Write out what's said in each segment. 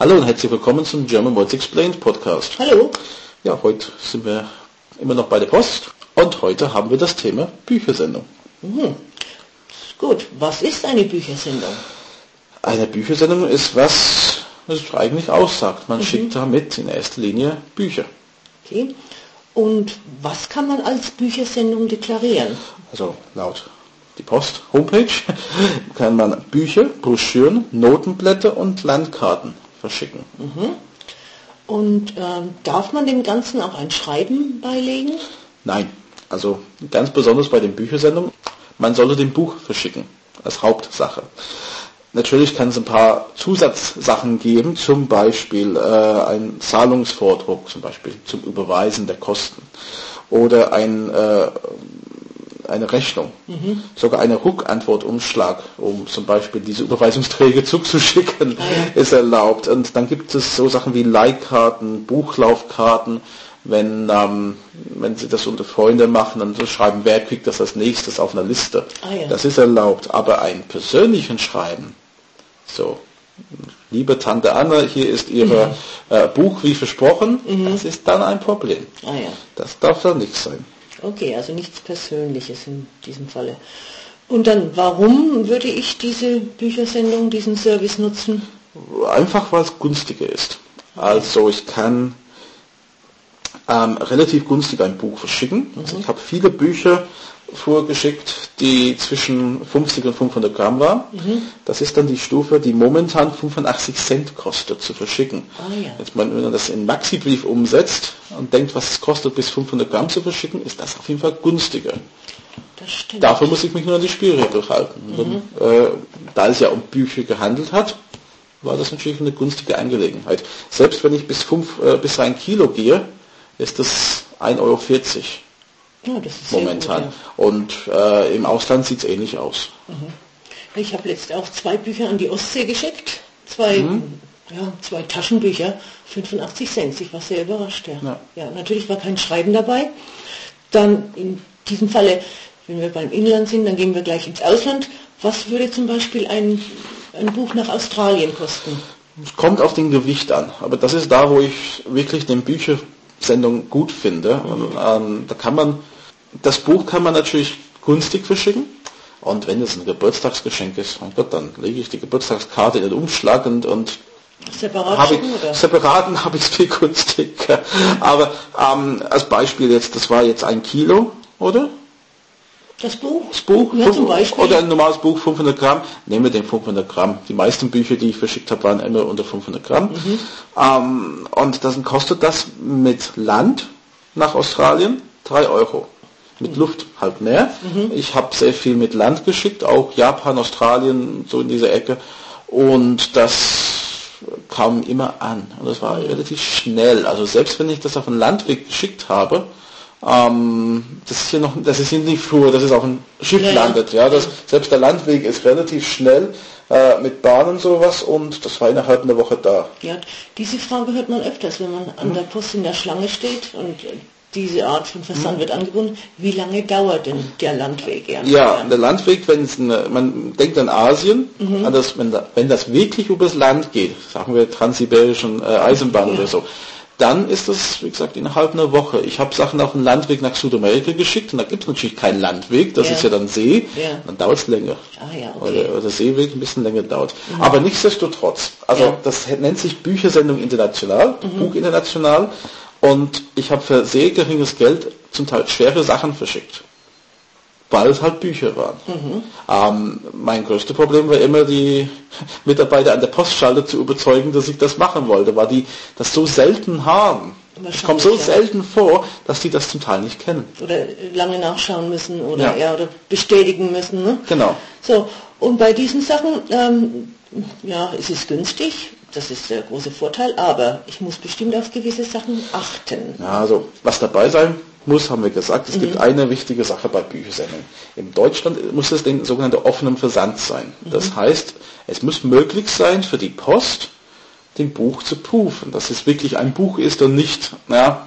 Hallo und herzlich willkommen zum German Words Explained Podcast. Hallo. Ja, heute sind wir immer noch bei der Post und heute haben wir das Thema Büchersendung. Mhm. Gut, was ist eine Büchersendung? Eine Büchersendung ist was, was es eigentlich aussagt. Man schickt damit in erster Linie Bücher. Okay. Und was kann man als Büchersendung deklarieren? Also laut die Post Homepage kann man Bücher, Broschüren, Notenblätter und Landkarten verschicken. Und ähm, darf man dem Ganzen auch ein Schreiben beilegen? Nein, also ganz besonders bei den Büchersendungen, man sollte den Buch verschicken als Hauptsache. Natürlich kann es ein paar Zusatzsachen geben, zum Beispiel äh, ein Zahlungsvordruck, zum Beispiel zum Überweisen der Kosten oder ein, äh, eine Rechnung, sogar eine Rückantwortumschlag, um zum Beispiel diese Überweisungsträger zuzuschicken, ist erlaubt. Und dann gibt es so Sachen wie Leihkarten, Buchlaufkarten, wenn, ähm, wenn Sie das unter Freunde machen, dann schreiben, wer kriegt das als nächstes auf einer Liste. Ah, ja. Das ist erlaubt, aber einen persönlichen Schreiben, so, liebe Tante Anne, hier ist Ihr äh, Buch wie versprochen, das ist dann ein Problem. Ah ja. Das darf dann nicht sein. Okay, also nichts Persönliches in diesem Falle. Und dann, warum würde ich diese Büchersendung, diesen Service nutzen? Einfach weil es günstiger ist. Also ich kann ähm, relativ günstig ein Buch verschicken. Also ich habe viele Bücher vorgeschickt, die zwischen 50 und 500 Gramm waren. Das ist dann die Stufe, die momentan 85 Cent kostet zu verschicken. Ah, ja. Jetzt, wenn man das in Maxi-Brief umsetzt und denkt, was es kostet, bis 500 Gramm zu verschicken, ist das auf jeden Fall günstiger. Dafür muss ich mich nur an die Spielregeln halten. Und dann, äh, da es ja um Bücher gehandelt hat, war das natürlich eine günstige Angelegenheit. Selbst wenn ich bis, fünf, äh, bis ein Kilo gehe, ist das 1,40 Euro ja, das ist momentan. Gut, Und äh, im Ausland sieht es ähnlich aus. ja. Ich habe letzt auch zwei Bücher an die Ostsee geschickt. Zwei, ja, zwei Taschenbücher, 85 Cent. Ich war sehr überrascht. Ja. Ja. Ja. natürlich war kein Schreiben dabei. Dann in diesem Falle, wenn wir beim Inland sind, dann gehen wir gleich ins Ausland. Was würde zum Beispiel ein, ein Buch nach Australien kosten? Es kommt auf den Gewicht an, aber das ist da, wo ich wirklich den Büchersendung gut finde. Und, ähm, da kann man, das Buch kann man natürlich günstig verschicken. Und wenn es ein Geburtstagsgeschenk ist, mein Gott, dann lege ich die Geburtstagskarte in den Umschlag und, und Separat habe ich, schicken oder? separaten habe ich es viel günstiger. Aber ähm, als Beispiel jetzt, das war jetzt ein Kilo, oder? Das Buch? Das Buch, Ja, zum Beispiel. oder ein normales Buch 500 Gramm, nehmen wir den 500 Gramm. Die meisten Bücher, die ich verschickt habe, waren immer unter 500 Gramm. Mhm. Ähm, und dann kostet das mit Land nach Australien 3 Euro. Mit Mhm. Luft halt mehr. Ich habe sehr viel mit Land geschickt, auch Japan, Australien, so in dieser Ecke. Und das kam immer an. Und das war relativ schnell. Also selbst wenn ich das auf einen Landweg geschickt habe, ähm, das ist hier noch, das ist hier nicht Flur, das ist auf dem Schiff Ja, ja. landet. Ja, das, selbst der Landweg ist relativ schnell äh, mit Bahn und sowas und das war innerhalb einer Woche da. Ja, diese Frage hört man öfters, wenn man an der Post in der Schlange steht und äh, diese Art von Versand wird angeboten. Wie lange dauert denn der Landweg? Ja, Ja, der Landweg, wenn es eine, man denkt an Asien, an das, wenn, da, wenn das wirklich übers Land geht, sagen wir transsibirischen äh, Eisenbahn oder so, dann ist das, wie gesagt, innerhalb einer Woche. Ich habe Sachen auf den Landweg nach Südamerika geschickt und da gibt es natürlich keinen Landweg, das Ja. ist ja dann See, Ja. dann dauert es länger. Ah ja, okay. Oder, oder Seeweg ein bisschen länger dauert. Aber nichtsdestotrotz, also das nennt sich Büchersendung international, Buch international und ich habe für sehr geringes Geld zum Teil schwere Sachen verschickt. Weil es halt Bücher waren. Ähm, mein größtes Problem war immer, die Mitarbeiter an der Postschalter zu überzeugen, dass ich das machen wollte, weil die das so selten haben. Es kommt so ja. selten vor, dass die das zum Teil nicht kennen. Oder lange nachschauen müssen oder, Ja. ja. oder bestätigen müssen. Ne? Genau. So, und bei diesen Sachen, ähm, ja, es ist günstig, das ist der große Vorteil, aber ich muss bestimmt auf gewisse Sachen achten. Ja, also was dabei sein muss, haben wir gesagt. Es gibt eine wichtige Sache bei Büchersendungen. In Deutschland muss es den sogenannten offenen Versand sein. Das heißt, es muss möglich sein für die Post, dem Buch zu prüfen, dass es wirklich ein Buch ist und nicht ja,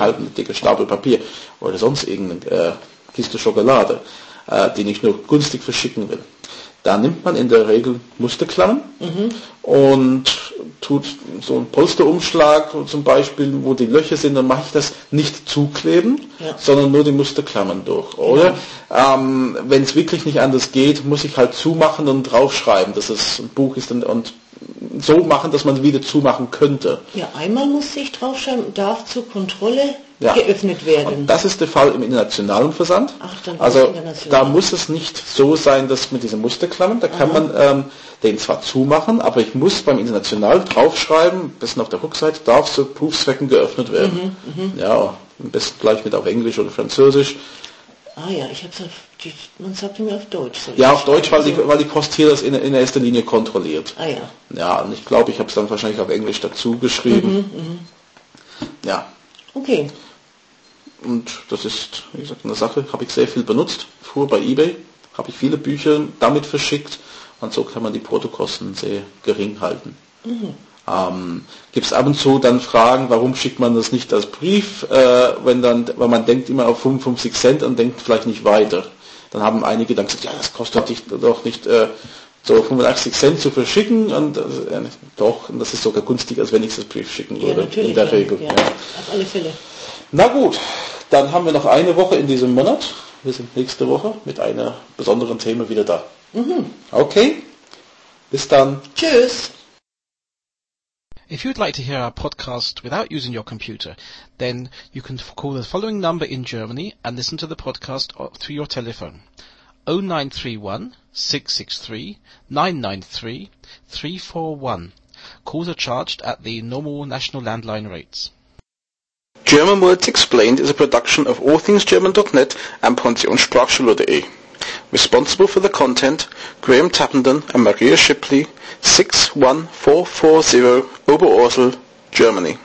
halt ein dicker Stapel Papier oder sonst irgendeine äh, Kiste Schokolade, äh, den ich nur günstig verschicken will. Da nimmt man in der Regel Musterklammern und tut so einen Polsterumschlag zum Beispiel, wo die Löcher sind, dann mache ich das nicht zukleben, Ja. sondern nur die Musterklammern durch. Oder ähm, wenn es wirklich nicht anders geht, muss ich halt zumachen und draufschreiben, dass es ein Buch ist und, und so machen, dass man wieder zumachen könnte. Ja, einmal muss ich draufschreiben, darf zur Kontrolle Ja. geöffnet werden. Und das ist der Fall im internationalen Versand. Ach, dann also international. da muss es nicht so sein, dass mit diesen Musterklammern, da kann man ähm, den zwar zumachen, aber ich muss beim international draufschreiben, am besten auf der Rückseite, darf zu Prüfzwecken geöffnet werden. Mhm, Ja, am besten gleich mit auf Englisch oder Französisch. Ah ja, ich hab's auf, die, man sagte mir auf Deutsch. soll Ja, auf Deutsch, weil die, weil die Post hier das in, in erster Linie kontrolliert. Ah ja, Ja, und ich glaube, ich habe es dann wahrscheinlich auf Englisch dazu geschrieben. Mhm, Ja, okay. Und das ist, wie gesagt, eine Sache, habe ich sehr viel benutzt. Früher bei eBay habe ich viele Bücher damit verschickt und so kann man die Portokosten sehr gering halten. Ähm, Gibt es ab und zu dann Fragen, warum schickt man das nicht als Brief, äh, wenn dann, weil man denkt immer auf 55 Cent und denkt vielleicht nicht weiter. Dann haben einige dann gesagt, ja, das kostet dich doch nicht äh, so 85 Cent zu verschicken und äh, doch, und das ist sogar günstiger, als wenn ich das Brief schicken Ja, würde, natürlich. in der ja, Regel. Ja, ja. Auf alle Fälle. Na gut, dann haben wir noch eine Woche in diesem Monat. Wir sind nächste Woche mit einer besonderen Thema wieder da. Okay, bis dann. Tschüss. If you would like to hear our podcast without using your computer, then you can call the following number in Germany and listen to the podcast through your telephone. 0931 663 993 341. Calls are charged at the normal national landline rates. German Words Explained is a production of allthingsgerman.net and pensionssprachschule.de. Responsible for the content, Graham Tappenden and Maria Shipley, 61440 Oberursel, Germany.